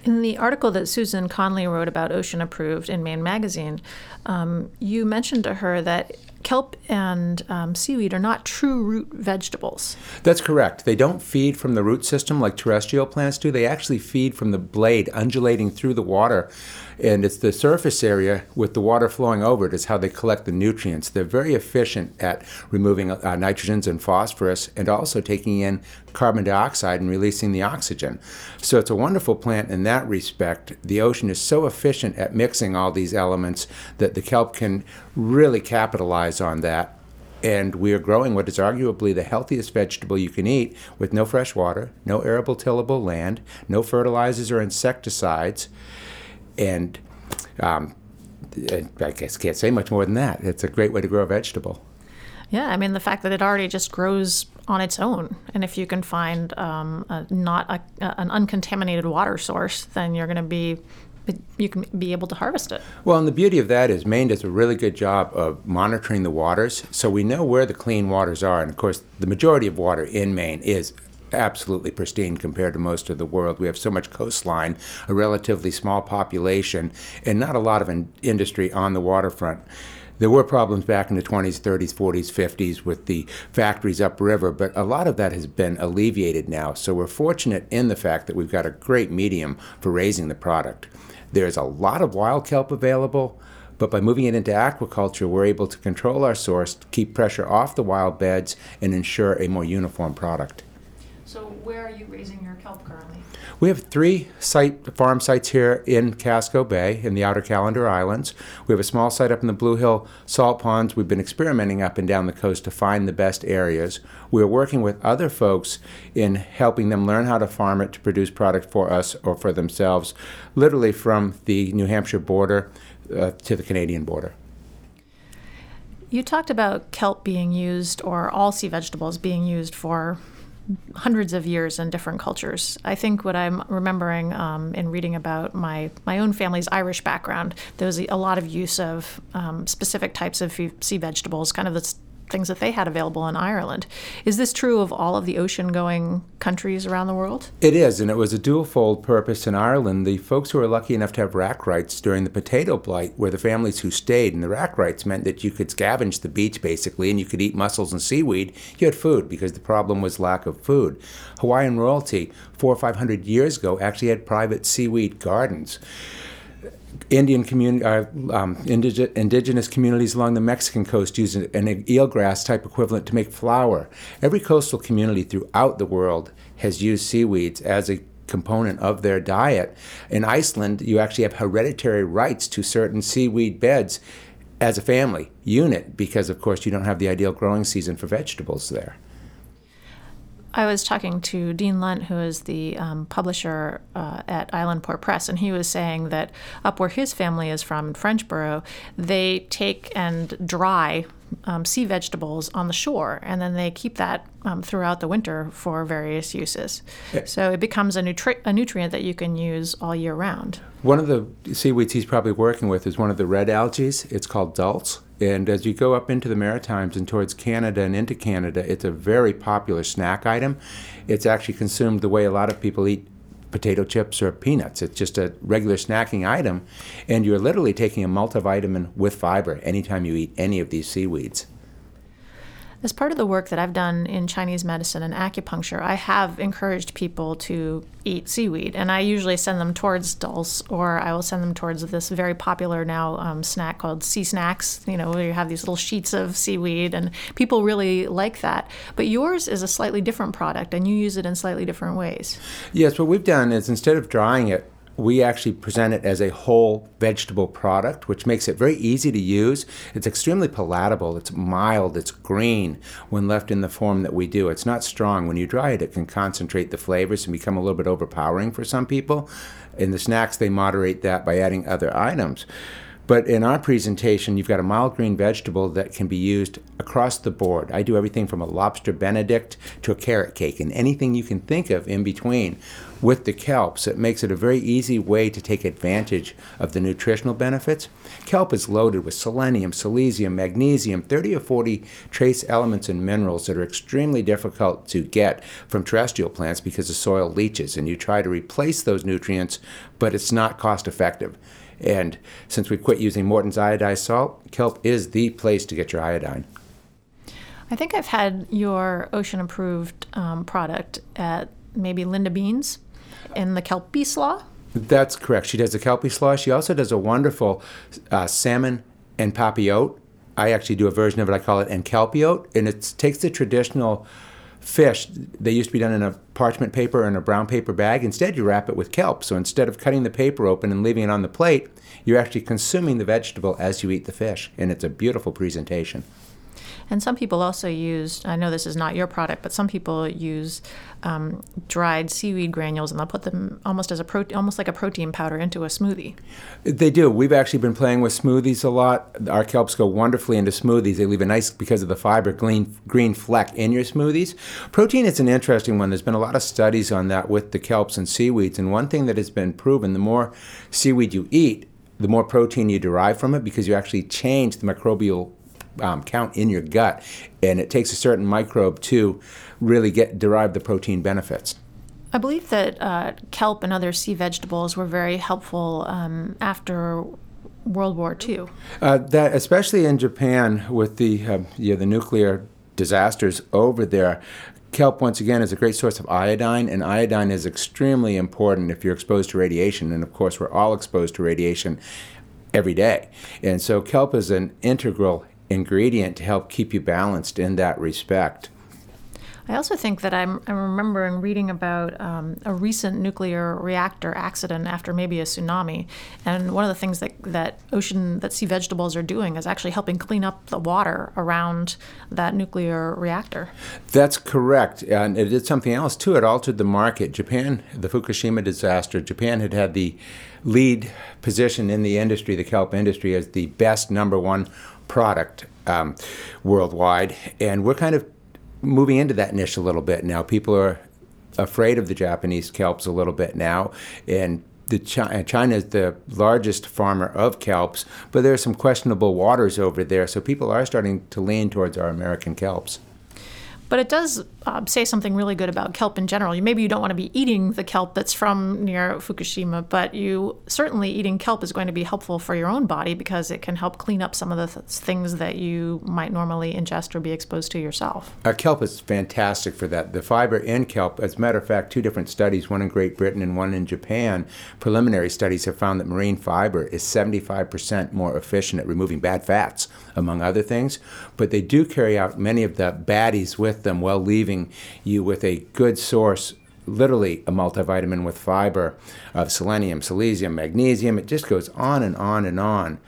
In the article that Susan Conley wrote about Ocean Approved in Maine Magazine, um, you mentioned to her that kelp and um, seaweed are not true root vegetables. That's correct. They don't feed from the root system like terrestrial plants do. They actually feed from the blade undulating through the water and it's the surface area with the water flowing over it is how they collect the nutrients. They're very efficient at removing uh, nitrogens and phosphorus and also taking in carbon dioxide and releasing the oxygen. So it's a wonderful plant in that respect. The ocean is so efficient at mixing all these elements that the kelp can really capitalize on that and we are growing what is arguably the healthiest vegetable you can eat with no fresh water, no arable tillable land, no fertilizers or insecticides, and um, I guess can't say much more than that. It's a great way to grow a vegetable. Yeah, I mean the fact that it already just grows on its own, and if you can find um, a, not a, an uncontaminated water source, then you're going to be you can be able to harvest it. Well, and the beauty of that is Maine does a really good job of monitoring the waters, so we know where the clean waters are. And of course, the majority of water in Maine is absolutely pristine compared to most of the world. We have so much coastline, a relatively small population, and not a lot of in- industry on the waterfront. There were problems back in the 20s, 30s, 40s, 50s with the factories upriver, but a lot of that has been alleviated now. So we're fortunate in the fact that we've got a great medium for raising the product. There's a lot of wild kelp available, but by moving it into aquaculture, we're able to control our source, keep pressure off the wild beds, and ensure a more uniform product. So, where are you raising your kelp currently? We have three site farm sites here in Casco Bay in the Outer Calendar Islands. We have a small site up in the Blue Hill salt ponds. We've been experimenting up and down the coast to find the best areas. We're working with other folks in helping them learn how to farm it to produce product for us or for themselves, literally from the New Hampshire border uh, to the Canadian border. You talked about kelp being used, or all sea vegetables being used for hundreds of years in different cultures. I think what I'm remembering um, in reading about my, my own family's Irish background, there was a lot of use of um, specific types of sea vegetables, kind of the things that they had available in Ireland. Is this true of all of the ocean going countries around the world? It is, and it was a dual-fold purpose in Ireland. The folks who were lucky enough to have rack rights during the potato blight were the families who stayed, and the rack rights meant that you could scavenge the beach basically, and you could eat mussels and seaweed. You had food because the problem was lack of food. Hawaiian royalty, four or five hundred years ago, actually had private seaweed gardens. Indian community, uh, um, indig- indigenous communities along the Mexican coast use an, an eelgrass type equivalent to make flour. Every coastal community throughout the world has used seaweeds as a component of their diet. In Iceland, you actually have hereditary rights to certain seaweed beds as a family unit because, of course, you don't have the ideal growing season for vegetables there. I was talking to Dean Lunt, who is the um, publisher uh, at Islandport Press, and he was saying that up where his family is from, in Frenchboro, they take and dry um, sea vegetables on the shore, and then they keep that um, throughout the winter for various uses. So it becomes a, nutri- a nutrient that you can use all year round. One of the seaweeds he's probably working with is one of the red algae. It's called dulse. And as you go up into the Maritimes and towards Canada and into Canada, it's a very popular snack item. It's actually consumed the way a lot of people eat potato chips or peanuts. It's just a regular snacking item, and you're literally taking a multivitamin with fiber anytime you eat any of these seaweeds. As part of the work that I've done in Chinese medicine and acupuncture, I have encouraged people to eat seaweed, and I usually send them towards dulse, or I will send them towards this very popular now um, snack called sea snacks. You know, where you have these little sheets of seaweed, and people really like that. But yours is a slightly different product, and you use it in slightly different ways. Yes, what we've done is instead of drying it, we actually present it as a whole vegetable product, which makes it very easy to use. It's extremely palatable, it's mild, it's green when left in the form that we do. It's not strong. When you dry it, it can concentrate the flavors and become a little bit overpowering for some people. In the snacks, they moderate that by adding other items. But in our presentation, you've got a mild green vegetable that can be used across the board. I do everything from a lobster benedict to a carrot cake and anything you can think of in between with the kelp. So it makes it a very easy way to take advantage of the nutritional benefits. Kelp is loaded with selenium, silesium, magnesium, 30 or 40 trace elements and minerals that are extremely difficult to get from terrestrial plants because the soil leaches and you try to replace those nutrients, but it's not cost effective. And since we quit using Morton's iodized salt, kelp is the place to get your iodine. I think I've had your ocean approved um, product at maybe Linda Beans in the Kelpie Slaw. That's correct. She does the Kelpie Slaw. She also does a wonderful uh, salmon and papillote. I actually do a version of it. I call it encalpiote, and it takes the traditional fish. They used to be done in a parchment paper in a brown paper bag. Instead, you wrap it with kelp. So instead of cutting the paper open and leaving it on the plate, you're actually consuming the vegetable as you eat the fish, and it's a beautiful presentation. And some people also use, I know this is not your product, but some people use um, dried seaweed granules and they'll put them almost as a pro- almost like a protein powder into a smoothie. They do. We've actually been playing with smoothies a lot. Our kelps go wonderfully into smoothies. They leave a nice, because of the fiber, green, green fleck in your smoothies. Protein is an interesting one. There's been a lot of studies on that with the kelps and seaweeds. And one thing that has been proven the more seaweed you eat, the more protein you derive from it because you actually change the microbial um, count in your gut, and it takes a certain microbe to really get derive the protein benefits. I believe that uh, kelp and other sea vegetables were very helpful um, after World War II. Uh, that especially in Japan with the uh, yeah, the nuclear disasters over there, kelp, once again, is a great source of iodine, and iodine is extremely important if you're exposed to radiation. And of course, we're all exposed to radiation every day. And so, kelp is an integral ingredient to help keep you balanced in that respect. I also think that I'm, I'm remembering reading about um, a recent nuclear reactor accident after maybe a tsunami, and one of the things that that ocean that sea vegetables are doing is actually helping clean up the water around that nuclear reactor. That's correct, and it did something else too. It altered the market. Japan, the Fukushima disaster, Japan had had the lead position in the industry, the kelp industry, as the best number one product um, worldwide, and we're kind of moving into that niche a little bit now. People are afraid of the Japanese kelps a little bit now, and China, China is the largest farmer of kelps, but there are some questionable waters over there, so people are starting to lean towards our American kelps. But it does uh, say something really good about kelp in general. Maybe you don't want to be eating the kelp that's from near Fukushima, but you certainly eating kelp is going to be helpful for your own body because it can help clean up some of the th- things that you might normally ingest or be exposed to yourself. Uh, kelp is fantastic for that. The fiber in kelp, as a matter of fact, two different studies, one in Great Britain and one in Japan, preliminary studies have found that marine fiber is 75% more efficient at removing bad fats, among other things. But they do carry out many of the baddies with them while leaving you with a good source literally a multivitamin with fiber of selenium, selenium, magnesium. It just goes on and on and on.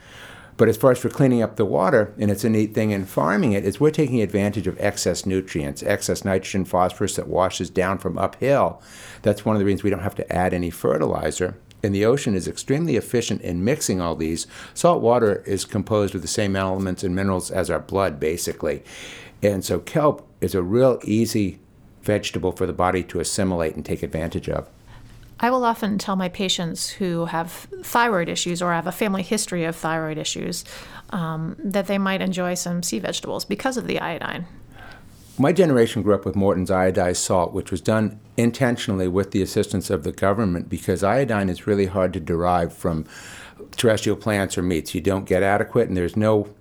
But as far as for cleaning up the water, and it's a neat thing in farming it, is we're taking advantage of excess nutrients, excess nitrogen, phosphorus that washes down from uphill. That's one of the reasons we don't have to add any fertilizer. And the ocean is extremely efficient in mixing all these. Salt water is composed of the same elements and minerals as our blood, basically. And so kelp is a real easy vegetable for the body to assimilate and take advantage of. I will often tell my patients who have thyroid issues or have a family history of thyroid issues um, that they might enjoy some sea vegetables because of the iodine. My generation grew up with Morton's iodized salt, which was done intentionally with the assistance of the government because iodine is really hard to derive from terrestrial plants or meats. You don't get adequate, and there's no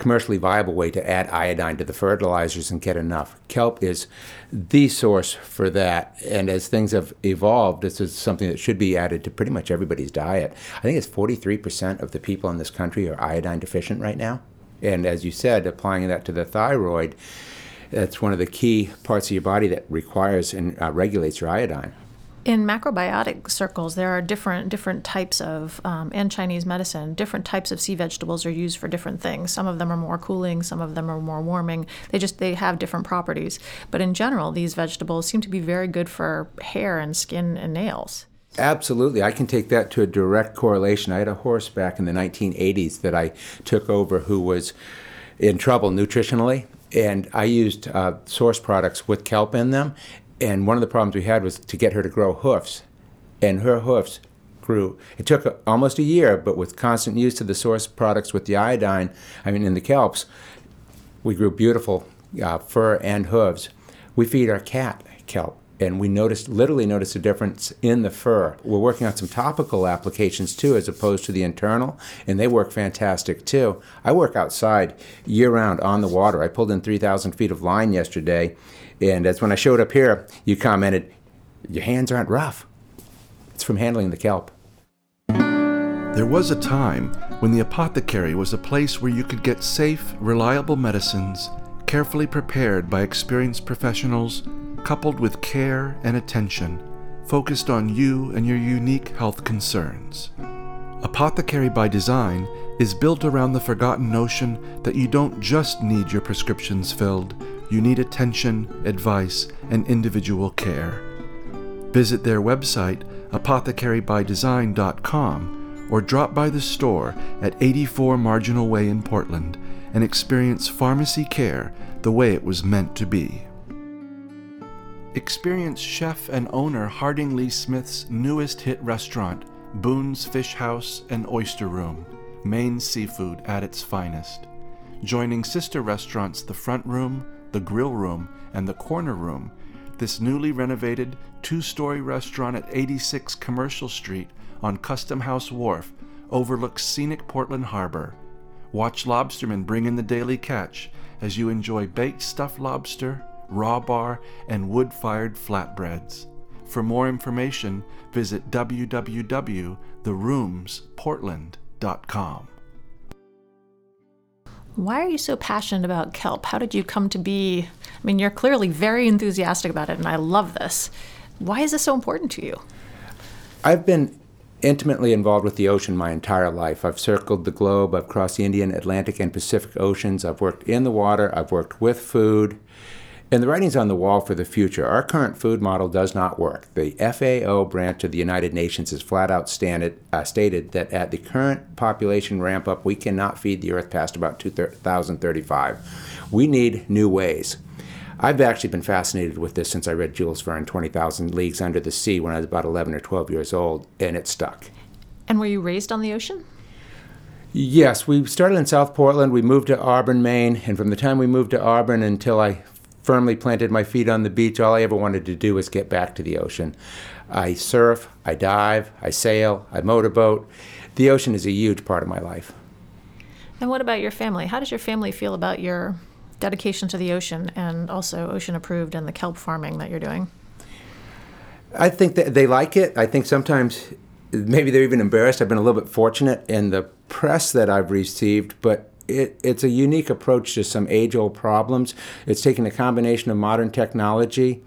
commercially viable way to add iodine to the fertilizers and get enough. Kelp is the source for that. And as things have evolved, this is something that should be added to pretty much everybody's diet. I think it's 43% of the people in this country are iodine deficient right now. And as you said, applying that to the thyroid, that's one of the key parts of your body that requires and uh, regulates your iodine in macrobiotic circles, there are different different types of um, and Chinese medicine. Different types of sea vegetables are used for different things. Some of them are more cooling, some of them are more warming. They just they have different properties. But in general, these vegetables seem to be very good for hair and skin and nails. Absolutely. I can take that to a direct correlation. I had a horse back in the 1980s that I took over who was in trouble nutritionally. And I used uh, source products with kelp in them, and one of the problems we had was to get her to grow hoofs. And her hoofs grew. It took almost a year, but with constant use of the source products with the iodine, I mean, in the kelps, we grew beautiful uh, fur and hooves. We feed our cat kelp and we noticed literally noticed a difference in the fur. We're working on some topical applications too, as opposed to the internal, and they work fantastic too. I work outside year round on the water. I pulled in 3,000 feet of line yesterday, and as when I showed up here, you commented, Your hands aren't rough. It's from handling the kelp. There was a time when the apothecary was a place where you could get safe, reliable medicines, carefully prepared by experienced professionals, coupled with care and attention, focused on you and your unique health concerns. Apothecary by Design is built around the forgotten notion that you don't just need your prescriptions filled, you need attention, advice, and individual care. Visit their website, apothecarybydesign.com, or drop by the store at 84 Marginal Way in Portland and experience pharmacy care the way it was meant to be. Experience chef and owner Harding Lee Smith's newest hit restaurant, Boone's Fish House and Oyster Room, Maine seafood at its finest. Joining sister restaurants The Front Room, the grill room, and the corner room, this newly renovated two story restaurant at 86 Commercial Street on Custom House Wharf overlooks scenic Portland Harbor. Watch lobstermen bring in the daily catch as you enjoy baked stuffed lobster, raw bar, and wood fired flatbreads. For more information, visit www.theroomsportland.com. Why are you so passionate about kelp? How did you come to be? I mean, you're clearly very enthusiastic about it, and I love this. Why is this so important to you? I've been intimately involved with the ocean my entire life. I've circled the globe, I've crossed the Indian, Atlantic, and Pacific Oceans, I've worked in the water, I've worked with food. And the writing's on the wall for the future. Our current food model does not work. The FAO branch of the United Nations has flat out standed, uh, stated that at the current population ramp up, we cannot feed the earth past about 2035. We need new ways. I've actually been fascinated with this since I read Jules Verne, 20,000 Leagues Under the Sea, when I was about 11 or 12 years old, and it stuck. And were you raised on the ocean? Yes, we started in South Portland. We moved to Auburn, Maine, and from the time we moved to Auburn until I firmly planted my feet on the beach, all I ever wanted to do was get back to the ocean. I surf, I dive, I sail, I motorboat. The ocean is a huge part of my life. And what about your family? How does your family feel about your dedication to the ocean and also ocean approved and the kelp farming that you're doing? I think that they like it. I think sometimes maybe they're even embarrassed. I've been a little bit fortunate in the press that I've received, but it, it's a unique approach to some age old problems. It's taking a combination of modern technology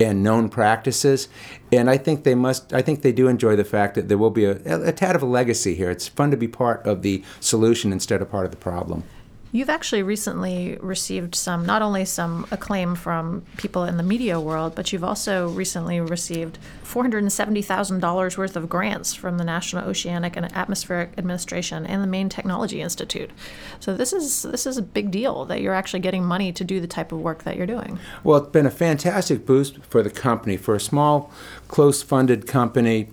and known practices. And I think they must, I think they do enjoy the fact that there will be a, a tad of a legacy here. It's fun to be part of the solution instead of part of the problem. You've actually recently received some, not only some acclaim from people in the media world, but you've also recently received $470,000 worth of grants from the National Oceanic and Atmospheric Administration and the Maine Technology Institute. So this is this is a big deal that you're actually getting money to do the type of work that you're doing. Well, it's been a fantastic boost for the company. For a small, close-funded company,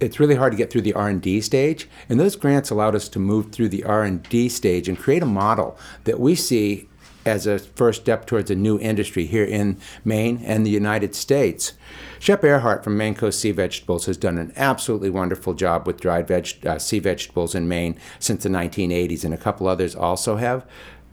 it's really hard to get through the R&D stage and those grants allowed us to move through the R&D stage and create a model that we see as a first step towards a new industry here in Maine and the United States. Shep Erhart from Maine Coast Sea Vegetables has done an absolutely wonderful job with dried veg- uh, sea vegetables in Maine since the 1980s, and a couple others also have.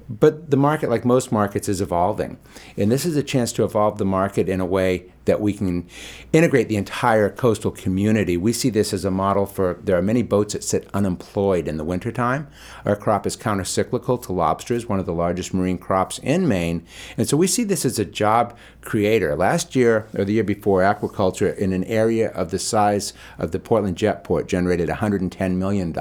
But the market, like most markets, is evolving. And this is a chance to evolve the market in a way that we can integrate the entire coastal community. We see this as a model for there are many boats that sit unemployed in the wintertime. Our crop is countercyclical to lobsters, one of the largest marine crops in Maine. And so we see this as a job creator. Last year or the year before, aquaculture in an area of the size of the Portland Jetport generated $110 million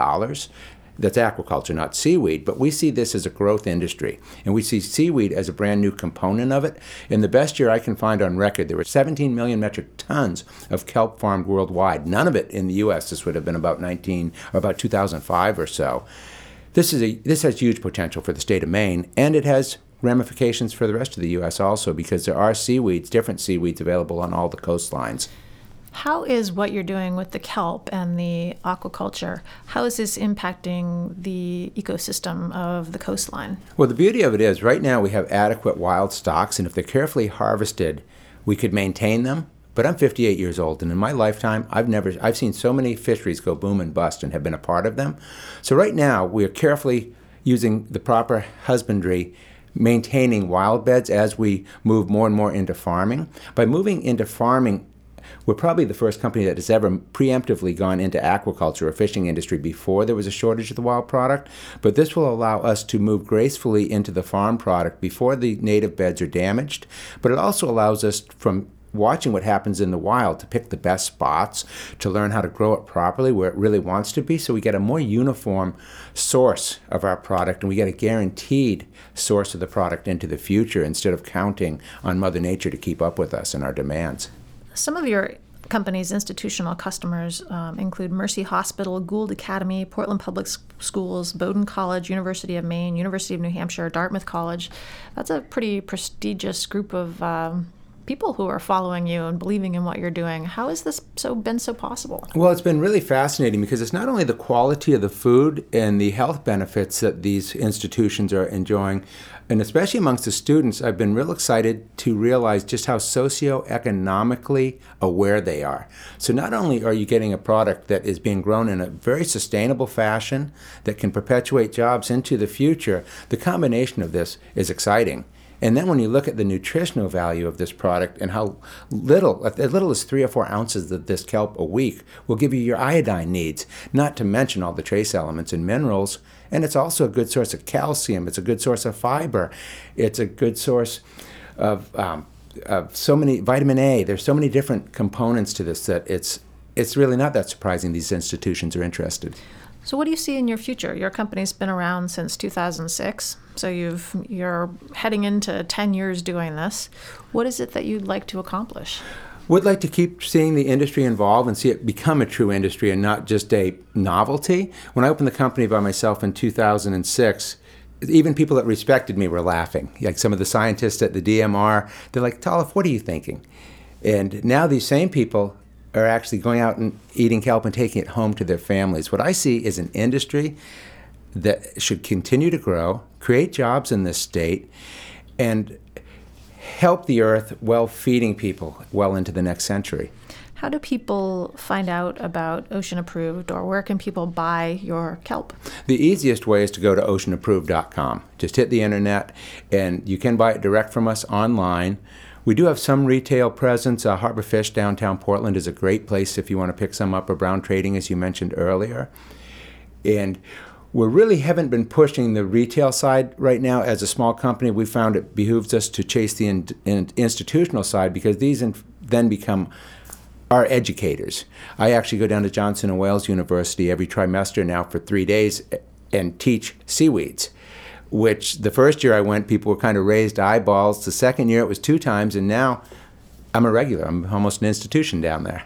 that's aquaculture, not seaweed, but we see this as a growth industry. And we see seaweed as a brand new component of it. In the best year I can find on record, there were 17 million metric tons of kelp farmed worldwide. None of it in the U.S. This would have been about 19 or about 2005 or so. This, is a, this has huge potential for the state of Maine, and it has ramifications for the rest of the U.S. also because there are seaweeds, different seaweeds available on all the coastlines. How is what you're doing with the kelp and the aquaculture, how is this impacting the ecosystem of the coastline? Well, the beauty of it is right now we have adequate wild stocks, and if they're carefully harvested, we could maintain them. But I'm 58 years old, and in my lifetime, I've never, I've seen so many fisheries go boom and bust, and have been a part of them. So right now, we are carefully using the proper husbandry maintaining wild beds as we move more and more into farming. By moving into farming, we're probably the first company that has ever preemptively gone into aquaculture or fishing industry before there was a shortage of the wild product. But this will allow us to move gracefully into the farm product before the native beds are damaged. But it also allows us from watching what happens in the wild to pick the best spots, to learn how to grow it properly where it really wants to be. So we get a more uniform source of our product and we get a guaranteed source of the product into the future instead of counting on Mother Nature to keep up with us and our demands. Some of your company's institutional customers um, include Mercy Hospital, Gould Academy, Portland Public Schools, Bowdoin College, University of Maine, University of New Hampshire, Dartmouth College. That's a pretty prestigious group of um, people who are following you and believing in what you're doing. How has this so been so possible? Well, it's been really fascinating because it's not only the quality of the food and the health benefits that these institutions are enjoying, and especially amongst the students, I've been real excited to realize just how socioeconomically aware they are. So not only are you getting a product that is being grown in a very sustainable fashion that can perpetuate jobs into the future, the combination of this is exciting. And then when you look at the nutritional value of this product and how little, as little as three or four ounces of this kelp a week will give you your iodine needs, not to mention all the trace elements and minerals. And it's also a good source of calcium. It's a good source of fiber. It's a good source of, um, of so many vitamin A. There's so many different components to this that it's it's really not that surprising these institutions are interested. So, what do you see in your future? Your company's been around since 2006, so you've you're heading into 10 years doing this. What is it that you'd like to accomplish? Would like to keep seeing the industry evolve and see it become a true industry and not just a novelty. When I opened the company by myself in 2006, even people that respected me were laughing. Like some of the scientists at the DMR, they're like, "Tollef, what are you thinking?" And now these same people are actually going out and eating kelp and taking it home to their families. What I see is an industry that should continue to grow, create jobs in this state, and help the earth while feeding people well into the next century. How do people find out about Ocean Approved or where can people buy your kelp? The easiest way is to go to oceanapproved.com. Just hit the internet and you can buy it direct from us online. We do have some retail presence. Uh, Harbor Fish downtown Portland is a great place if you want to pick some up, or Brown Trading, as you mentioned earlier. And we really haven't been pushing the retail side right now. As a small company, we found it behooves us to chase the in, in institutional side because these in, then become our educators. I actually go down to Johnson and Wales University every trimester now for three days and teach seaweeds which the first year I went, people were kind of raised eyeballs. The second year it was two times, and now I'm a regular. I'm almost an institution down there.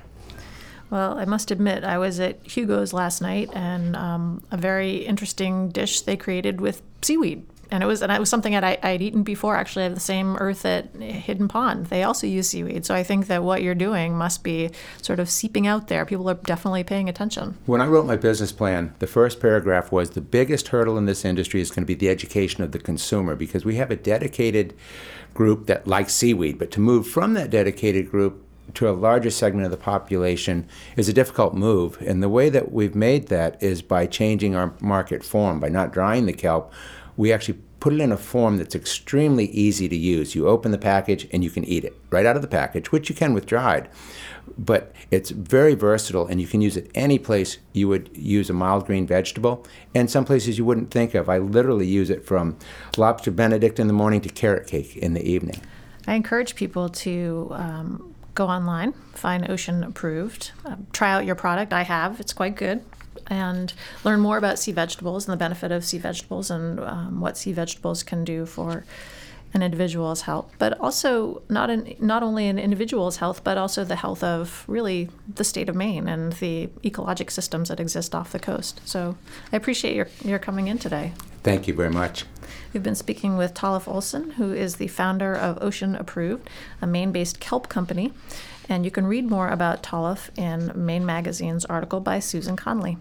Well, I must admit, I was at Hugo's last night, and um, a very interesting dish they created with seaweed and it was and it was something that I, I'd eaten before. Actually, I have the same earth at Hidden Pond. They also use seaweed, so I think that what you're doing must be sort of seeping out there. People are definitely paying attention. When I wrote my business plan, the first paragraph was the biggest hurdle in this industry is going to be the education of the consumer because we have a dedicated group that likes seaweed, but to move from that dedicated group to a larger segment of the population is a difficult move. And the way that we've made that is by changing our market form, by not drying the kelp, we actually put it in a form that's extremely easy to use. You open the package and you can eat it right out of the package, which you can with dried. But it's very versatile and you can use it any place you would use a mild green vegetable and some places you wouldn't think of. I literally use it from lobster benedict in the morning to carrot cake in the evening. I encourage people to um, go online, find Ocean Approved, uh, try out your product. I have, it's quite good and learn more about sea vegetables and the benefit of sea vegetables and um, what sea vegetables can do for an individual's health, but also not in, not only an individual's health, but also the health of really the state of Maine and the ecologic systems that exist off the coast. So I appreciate your, your coming in today. Thank you very much. We've been speaking with Tollef Olson, who is the founder of Ocean Approved, a Maine based kelp company. And you can read more about Tollef in Maine Magazine's article by Susan Conley.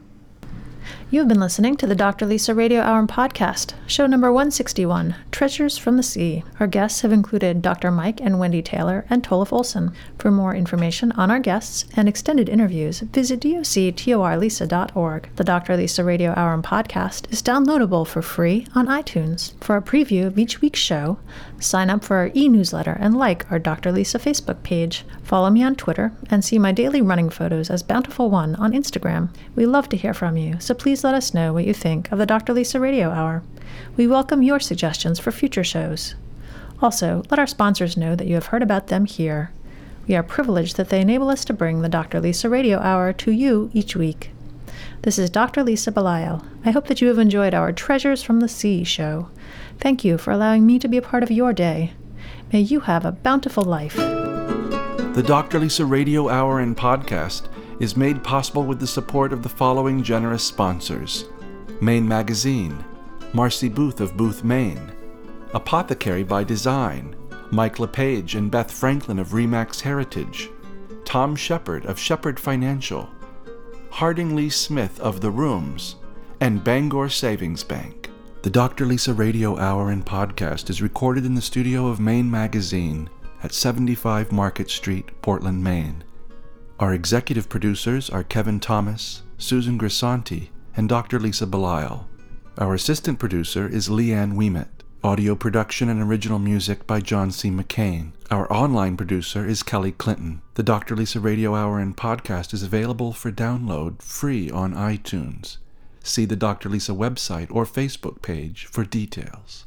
You have been listening to the Dr. Lisa Radio Hour podcast, show number 161, Treasures from the Sea. Our guests have included Dr. Mike and Wendy Taylor and Tollef Olson. For more information on our guests and extended interviews, visit doctorlisa.org. The Dr. Lisa Radio Hour podcast is downloadable for free on iTunes. For a preview of each week's show, sign up for our e newsletter and like our Dr. Lisa Facebook page. Follow me on Twitter and see my daily running photos as Bountiful One on Instagram. We love to hear from you, so please let us know what you think of the Dr. Lisa Radio Hour. We welcome your suggestions for future shows. Also, let our sponsors know that you have heard about them here. We are privileged that they enable us to bring the Dr. Lisa Radio Hour to you each week. This is Dr. Lisa Belisle. I hope that you have enjoyed our Treasures from the Sea show. Thank you for allowing me to be a part of your day. May you have a bountiful life. The Dr. Lisa Radio Hour and podcast is made possible with the support of the following generous sponsors Maine Magazine, Marcy Booth of Booth, Maine, Apothecary by Design, Mike LePage and Beth Franklin of RE/MAX Heritage, Tom Shepard of Shepard Financial, Harding Lee Smith of The Rooms, and Bangor Savings Bank. The Dr. Lisa Radio Hour and podcast is recorded in the studio of Maine Magazine at 75 Market Street, Portland, Maine. Our executive producers are Kevin Thomas, Susan Grisanti, and Dr. Lisa Belisle. Our assistant producer is Leanne Weimet. Audio production and original music by John C. McCain. Our online producer is Kelly Clinton. The Dr. Lisa Radio Hour and podcast is available for download free on iTunes. See the Dr. Lisa website or Facebook page for details.